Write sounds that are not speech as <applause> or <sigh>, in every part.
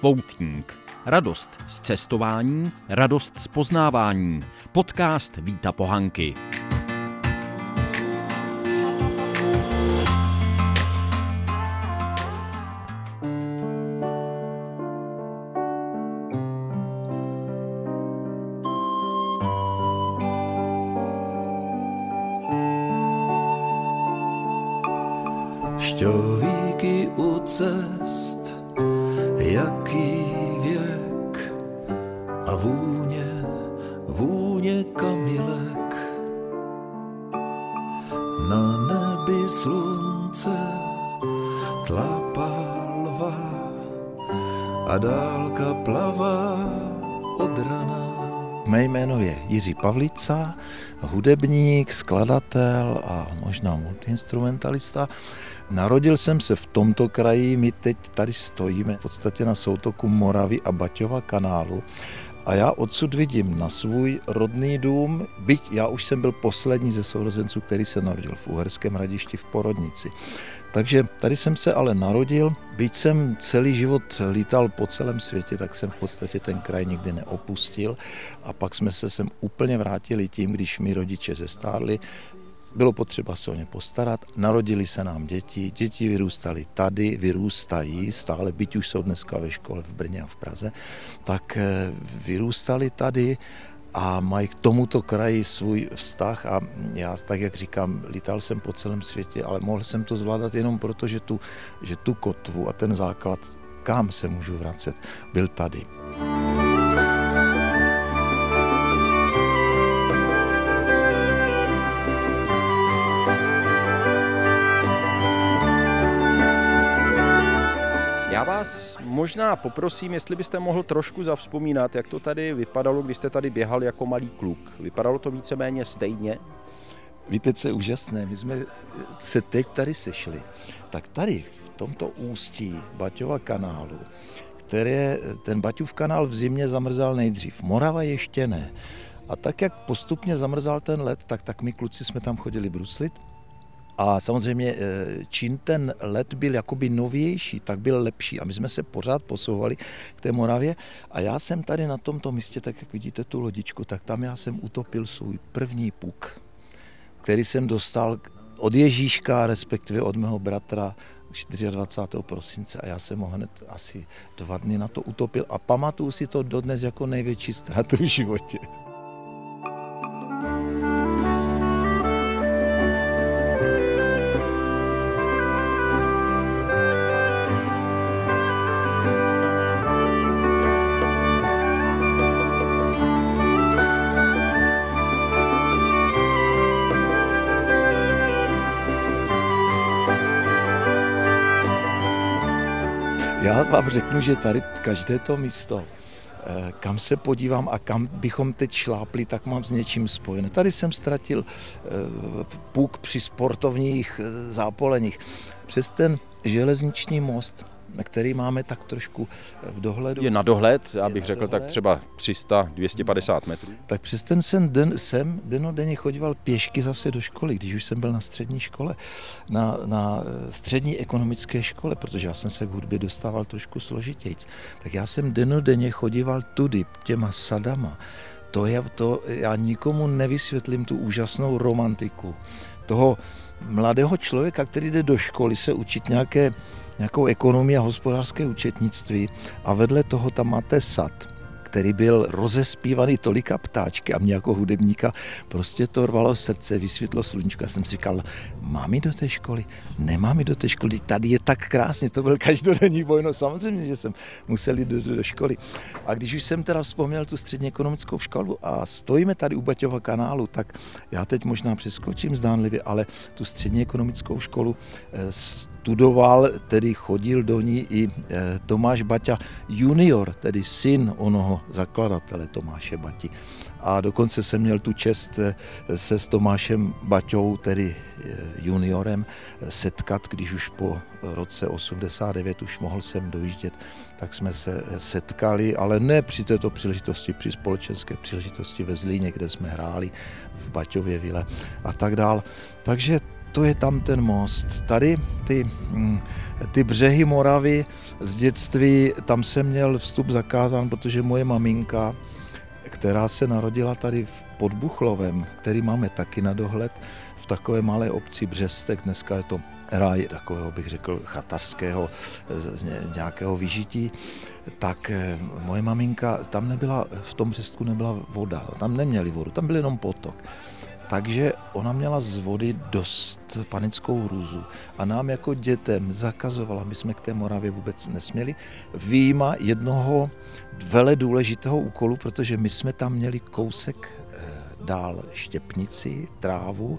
Poutník. Radost z cestování, radost z poznávání. Podcast Víta Pohanky. Šťovíky u cest, jaký věk a vůně, vůně kamilek. Na nebi slunce tlapá lva a dálka plavá od rana. Mé jméno je Jiří Pavlica, hudebník, skladatel a možná multiinstrumentalista. Narodil jsem se v tomto kraji, my teď tady stojíme v podstatě na soutoku Moravy a Baťova kanálu a já odsud vidím na svůj rodný dům, byť já už jsem byl poslední ze sourozenců, který se narodil v Uherském hradišti v Porodnici. Takže tady jsem se ale narodil, byť jsem celý život lítal po celém světě, tak jsem v podstatě ten kraj nikdy neopustil a pak jsme se sem úplně vrátili tím, když mi rodiče zestárli, bylo potřeba se o ně postarat, narodili se nám děti, děti vyrůstaly tady, vyrůstají stále, byť už jsou dneska ve škole v Brně a v Praze, tak eh, vyrůstali tady a mají k tomuto kraji svůj vztah a já tak, jak říkám, lítal jsem po celém světě, ale mohl jsem to zvládat jenom proto, že tu, že tu kotvu a ten základ, kam se můžu vracet, byl tady. Možná poprosím, jestli byste mohl trošku zavzpomínat, jak to tady vypadalo, když jste tady běhal jako malý kluk. Vypadalo to víceméně stejně? Víte, co je úžasné? My jsme se teď tady sešli. Tak tady v tomto ústí Baťova kanálu, které, ten Baťův kanál v zimě zamrzal nejdřív, Morava ještě ne. A tak, jak postupně zamrzal ten led, tak, tak my kluci jsme tam chodili bruslit a samozřejmě eh, čím ten let byl jakoby novější, tak byl lepší. A my jsme se pořád posouvali k té Moravě. A já jsem tady na tomto místě, tak jak vidíte tu lodičku, tak tam já jsem utopil svůj první puk, který jsem dostal od Ježíška, respektive od mého bratra 24. prosince a já jsem ho hned asi dva dny na to utopil a pamatuju si to dodnes jako největší ztrátu v životě. Vám řeknu, že tady každé to místo, eh, kam se podívám a kam bychom teď šlápli, tak mám s něčím spojené. Tady jsem ztratil eh, puk při sportovních eh, zápoleních. Přes ten železniční most který máme tak trošku v dohledu. Je na dohled, já bych řekl dohled. tak třeba 300-250 metrů. Tak přes ten jsem, den, jsem denodenně chodíval pěšky zase do školy, když už jsem byl na střední škole, na, na střední ekonomické škole, protože já jsem se k hudbě dostával trošku složitějc. Tak já jsem denodenně chodíval tudy těma sadama. To je to, já nikomu nevysvětlím tu úžasnou romantiku toho mladého člověka, který jde do školy se učit nějaké nějakou ekonomii a hospodářské účetnictví a vedle toho tam máte sad který byl rozespívaný tolika ptáčky a mě jako hudebníka prostě to rvalo srdce, vysvětlo sluníčko. Já jsem si říkal, mám do té školy? Nemám do té školy, tady je tak krásně, to byl každodenní boj, no samozřejmě, že jsem musel jít do, do, do školy. A když už jsem teda vzpomněl tu střední ekonomickou školu a stojíme tady u Baťova kanálu, tak já teď možná přeskočím zdánlivě, ale tu střední ekonomickou školu eh, studoval, tedy chodil do ní i eh, Tomáš Baťa junior, tedy syn onoho zakladatele Tomáše Bati. A dokonce jsem měl tu čest eh, se s Tomášem Baťou, tedy eh, juniorem, setkat, když už po roce 89 už mohl jsem dojíždět, tak jsme se setkali, ale ne při této příležitosti, při společenské příležitosti ve Zlíně, kde jsme hráli v Baťově vile a tak dál. Takže to je tam ten most. Tady ty, hm, ty břehy Moravy z dětství, tam jsem měl vstup zakázán, protože moje maminka, která se narodila tady v Podbuchlovem, který máme taky na dohled, v takové malé obci Břestek, dneska je to ráj takového, bych řekl, chatarského nějakého vyžití, tak eh, moje maminka, tam nebyla, v tom Břestku nebyla voda, tam neměli vodu, tam byl jenom potok. Takže ona měla z vody dost panickou hrůzu. A nám jako dětem zakazovala, my jsme k té Moravě vůbec nesměli, výjima jednoho vele důležitého úkolu, protože my jsme tam měli kousek eh, dál štěpnici, trávu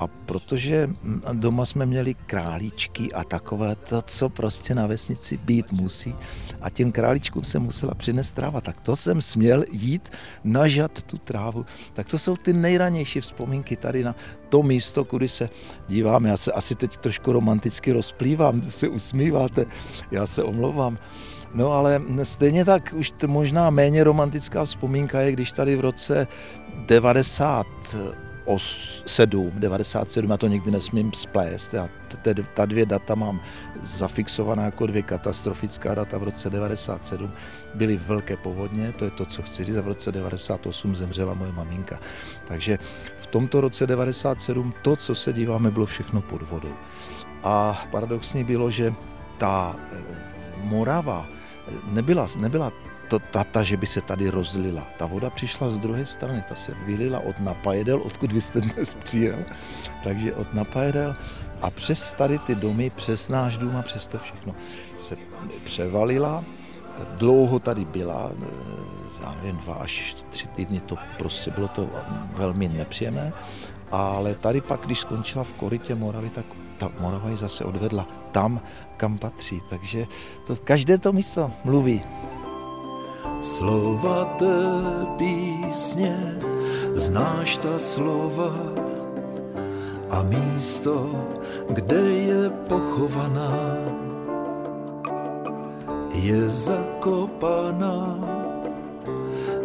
a protože doma jsme měli králíčky a takové to, co prostě na vesnici být musí a těm králíčkům se musela přinést tráva, tak to jsem směl jít nažat tu trávu. Tak to jsou ty nejranější vzpomínky tady na to místo, kudy se dívám. Já se asi teď trošku romanticky rozplývám, <laughs> se usmíváte, já se omlouvám. No ale stejně tak už možná méně romantická vzpomínka je, když tady v roce 90 7, 97, já to nikdy nesmím splést. Já ta dvě data mám zafixovaná jako dvě katastrofická data v roce 97. Byly velké povodně, to je to, co chci říct, a v roce 98 zemřela moje maminka. Takže v tomto roce 97 to, co se díváme, bylo všechno pod vodou. A paradoxně bylo, že ta eh, Morava nebyla, nebyla to, ta, ta, že by se tady rozlila. Ta voda přišla z druhé strany, ta se vylila od Napajedel, odkud vy jste dnes přijel, takže od Napajedel a přes tady ty domy, přes náš dům a přes to všechno se převalila. Dlouho tady byla, eh, já nevím, dva až tři týdny, to prostě bylo to velmi nepříjemné, ale tady pak, když skončila v korytě Moravy, tak ta Morava ji zase odvedla tam, kam patří. Takže to, každé to místo mluví. Slova té písně, znáš ta slova? A místo, kde je pochovaná, je zakopaná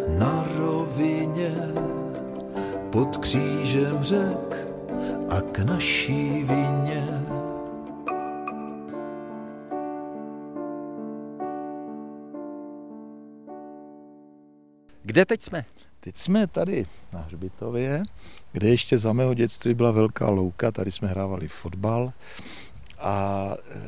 na rovině pod křížem řek a k naší vině Kde teď jsme? Teď jsme tady na Hřbitově, kde ještě za mého dětství byla velká louka, tady jsme hrávali fotbal. A e,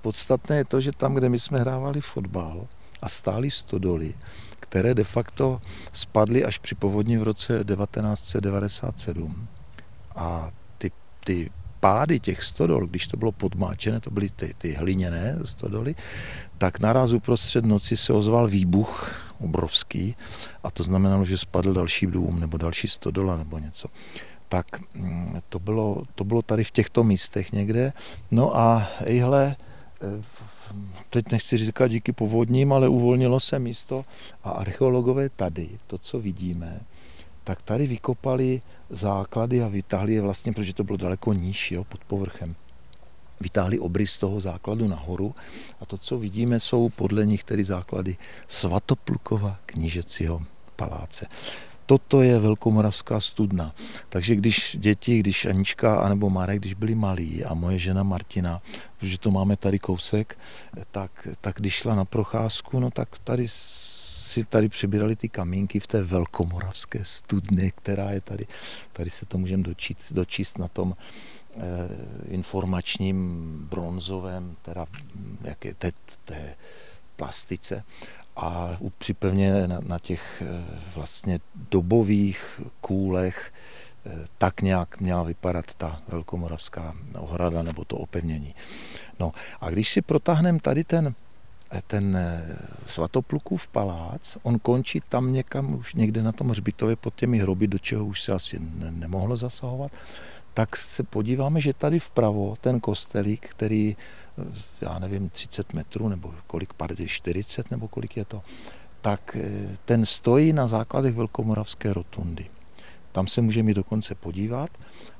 podstatné je to, že tam, kde my jsme hrávali fotbal a stály stodoly, které de facto spadly až při povodni v roce 1997. A ty, ty pády těch stodol, když to bylo podmáčené, to byly ty, ty hliněné stodoly, tak naraz uprostřed noci se ozval výbuch obrovský a to znamenalo, že spadl další dům nebo další stodola nebo něco. Tak mm, to bylo, to bylo tady v těchto místech někde. No a ejhle, eh, teď nechci říkat díky povodním, ale uvolnilo se místo a archeologové tady, to, co vidíme, tak tady vykopali základy a vytáhli je vlastně, protože to bylo daleko níž, jo, pod povrchem. Vytáhli obrys toho základu nahoru a to, co vidíme, jsou podle nich tedy základy Svatoplukova knížecího paláce. Toto je Velkomoravská studna. Takže když děti, když Anička anebo Marek, když byli malí a moje žena Martina, protože to máme tady kousek, tak, tak když šla na procházku, no tak tady si tady přibírali ty kamínky v té velkomoravské studny, která je tady. Tady se to můžeme dočíst, dočíst na tom eh, informačním bronzovém, teda jaké té, té plastice a připevně na, na těch eh, vlastně dobových kůlech eh, tak nějak měla vypadat ta velkomoravská ohrada nebo to opevnění. No a když si protáhneme tady ten ten eh, svatoplukův palác, on končí tam někam už někde na tom hřbitově pod těmi hroby, do čeho už se asi ne, nemohlo zasahovat, tak se podíváme, že tady vpravo ten kostelík, který, eh, já nevím, 30 metrů, nebo kolik, pardon, 40, nebo kolik je to, tak eh, ten stojí na základech Velkomoravské rotundy. Tam se můžeme dokonce podívat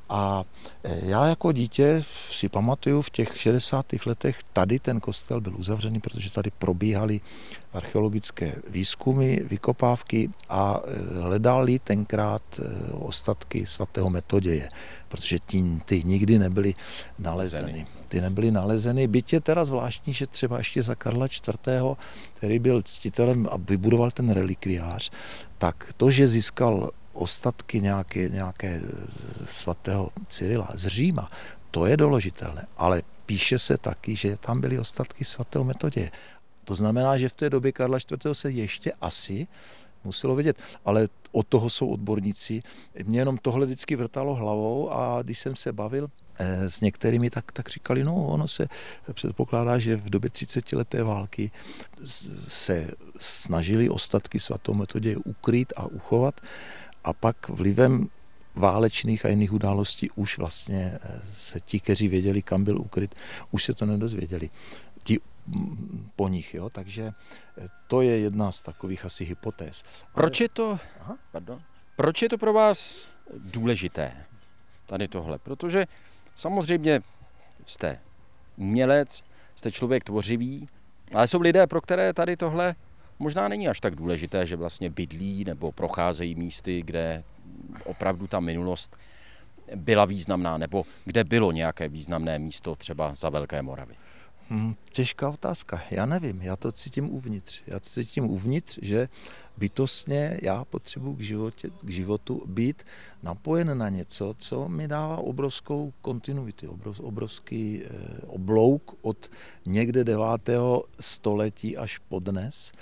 a e, já jako dítě si pamatuju, v těch 60. letech tady ten kostel byl uzavřený, protože tady probíhaly archeologické výzkumy, vykopávky a e, hledali tenkrát e, ostatky svatého Metoděje, protože tí, ty nikdy nebyly nalezeny. ty nebyly nalezeny. Byť je teda zvláštní, že třeba ještě za Karla IV., který byl ctitelem a vybudoval ten relikviář, tak to, že získal ostatky nějaké, nějaké svatého Cyrila z Říma, to je doložitelné. Ale píše se taky, že tam byly ostatky svatého Metoděje. To znamená, že v té době Karla IV. se ještě asi muselo vědět. Ale od toho jsou odborníci. Mě jenom tohle vždycky vrtalo hlavou a když jsem se bavil eh, s některými, tak, tak říkali, no ono se předpokládá, že v době 30 leté války se snažili ostatky svatou metodě ukryt a uchovat a pak vlivem válečných a jiných událostí už vlastně eh, se ti, kteří věděli, kam byl ukryt, už se to nedozvěděli. Ti po nich. Jo? Takže eh, to je jedna z takových asi hypotéz. Proč je to, Aha. pardon, proč je to pro vás důležité, tady tohle? Protože samozřejmě jste umělec, jste člověk tvořivý, ale jsou lidé, pro které tady tohle možná není až tak důležité, že vlastně bydlí nebo procházejí místy, kde opravdu ta minulost byla významná, nebo kde bylo nějaké významné místo třeba za Velké Moravy. Hmm, těžká otázka. Já nevím, já to cítím uvnitř. Já cítím uvnitř, že bytostně já potřebuji k, životě, k životu být napojen na něco, co mi dává obrovskou kontinuitu, obrov, obrovský eh, oblouk od někde 9. století až po dnes.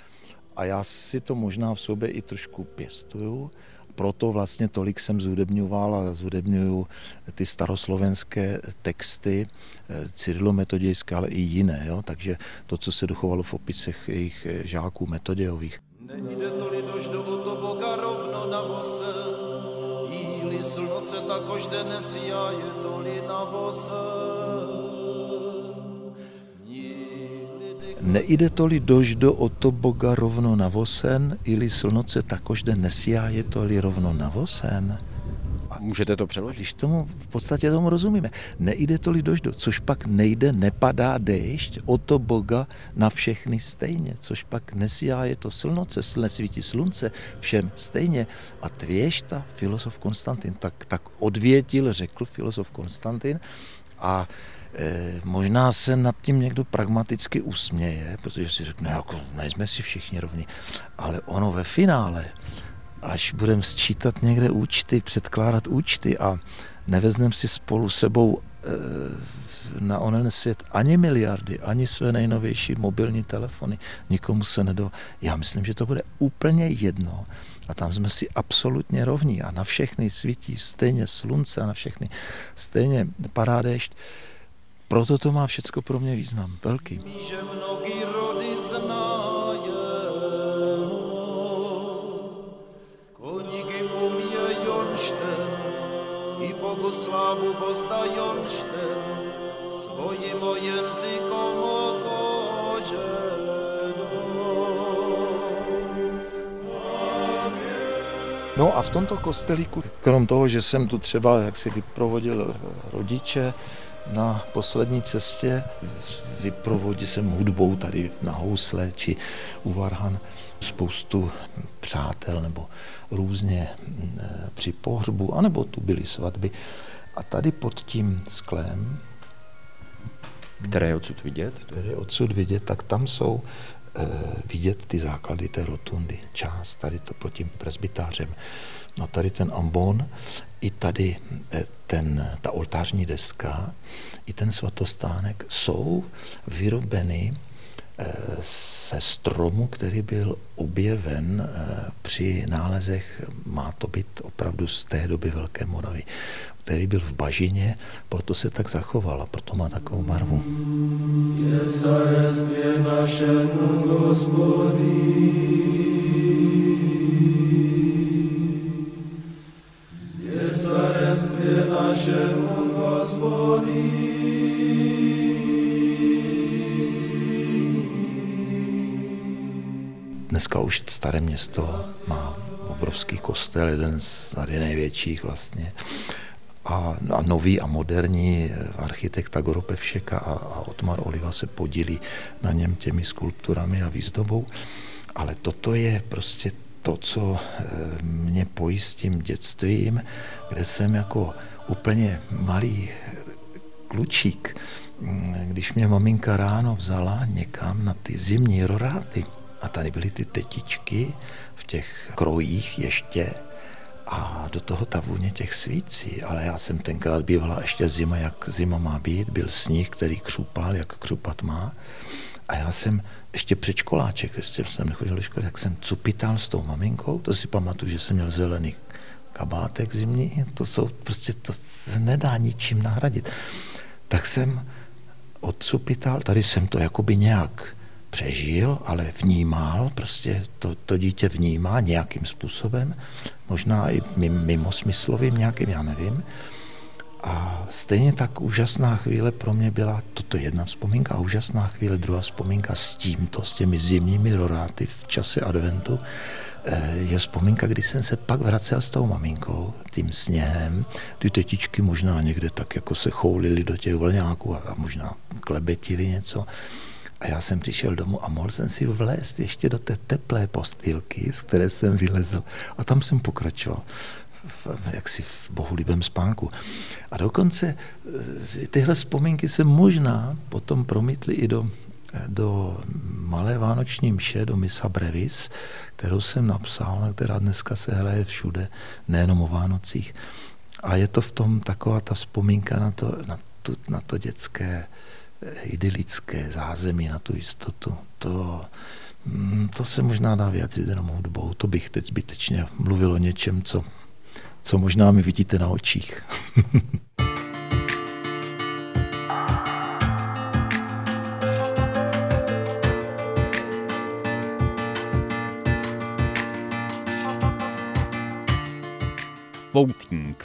A já si to možná v sobě i trošku pěstuju proto vlastně tolik jsem zhudebňoval a zhudebňuju ty staroslovenské texty, eh, cyrilometodějské, ale i jiné. Jo? Takže to, co se dochovalo v opisech jejich eh, žáků metodějových. Nejde toli dož do to Boga rovno na vose, jíli slnoce takož dnes já je toli na vose. Neide toli doždo o to Boga rovno na vosen, ili slnoce takožde nesjáje toli rovno na vosen? A můžete to přeložit? Když tomu v podstatě tomu rozumíme. Nejde toli doždo, což pak nejde, nepadá déšť, o to Boga na všechny stejně, což pak nesjáje to slnoce, nesvítí slunce, všem stejně. A tvěšta, filozof Konstantin, tak, tak odvětil, řekl filozof Konstantin a možná se nad tím někdo pragmaticky usměje, protože si řekne, jako nejsme si všichni rovni, ale ono ve finále, až budeme sčítat někde účty, předkládat účty a nevezmeme si spolu sebou eh, na onen svět ani miliardy, ani své nejnovější mobilní telefony, nikomu se nedou. Já myslím, že to bude úplně jedno. A tam jsme si absolutně rovní a na všechny svítí stejně slunce a na všechny stejně padá. Proto to má všecko pro mě význam, velký. I No a v tomto kostelíku, krom toho, že jsem tu třeba jak si vyprovodil rodiče, na poslední cestě vyprovodil jsem hudbou tady na housle či u Varhan spoustu přátel nebo různě eh, při pohřbu, anebo tu byly svatby. A tady pod tím sklem, které je odsud vidět? Které je odsud vidět, tak tam jsou e, vidět ty základy té rotundy. Část tady to pod tím presbytářem. A tady ten ambon, i tady e, ten, ta oltářní deska i ten svatostánek jsou vyrobeny eh, se stromu, který byl objeven eh, při nálezech, má to být opravdu z té doby Velké Moravy, který byl v bažině, proto se tak zachoval a proto má takovou barvu. našemu našemu Dneska už staré město má obrovský kostel, jeden z tady největších vlastně. A, a nový a moderní architekt Agoro Pevšeka a, a Otmar Oliva se podílí na něm těmi skulpturami a výzdobou. Ale toto je prostě to, co eh, mě pojí s tím dětstvím, kde jsem jako úplně malý klučík mm, když mě maminka ráno vzala někam na ty zimní roráty a tady byly ty tetičky v těch krojích ještě. A do toho ta vůně těch svící, ale já jsem tenkrát bývala ještě zima, jak zima má být, byl sníh, který křupal, jak křupat má. A já jsem ještě předškoláček, ještě jsem nechodil do školy, tak jsem cupital s tou maminkou, to si pamatuju, že jsem měl zelený kabátek zimní, to jsou prostě, to se nedá ničím nahradit. Tak jsem odcupital, tady jsem to jakoby nějak přežil, ale vnímal, prostě to, to dítě vnímá nějakým způsobem, možná i mimo smyslovým nějakým, já nevím. A stejně tak úžasná chvíle pro mě byla toto jedna vzpomínka a úžasná chvíle druhá vzpomínka s tímto, s těmi zimními roráty v čase adventu, eh, je vzpomínka, kdy jsem se pak vracel s tou maminkou, tím sněhem. Ty tetičky možná někde tak jako se choulily do těch vlňáků a možná klebetili něco. A já jsem přišel domů a mohl jsem si vlézt ještě do té teplé postýlky, z které jsem vylezl. A tam jsem pokračoval v, jaksi v bohulibém spánku. A dokonce eh, tyhle vzpomínky se možná potom promítly i do, do malé vánoční mše, do Misa Brevis, kterou jsem napsal, která dneska se hraje všude, nejenom o Vánocích. A je to v tom taková ta vzpomínka na to, na to, na to dětské idylické zázemí, na tu jistotu. To, mm, to se možná dá vyjádřit jenom hudbou. To bych teď zbytečně mluvil o něčem, co, co možná mi vidíte na očích. <laughs> Poutník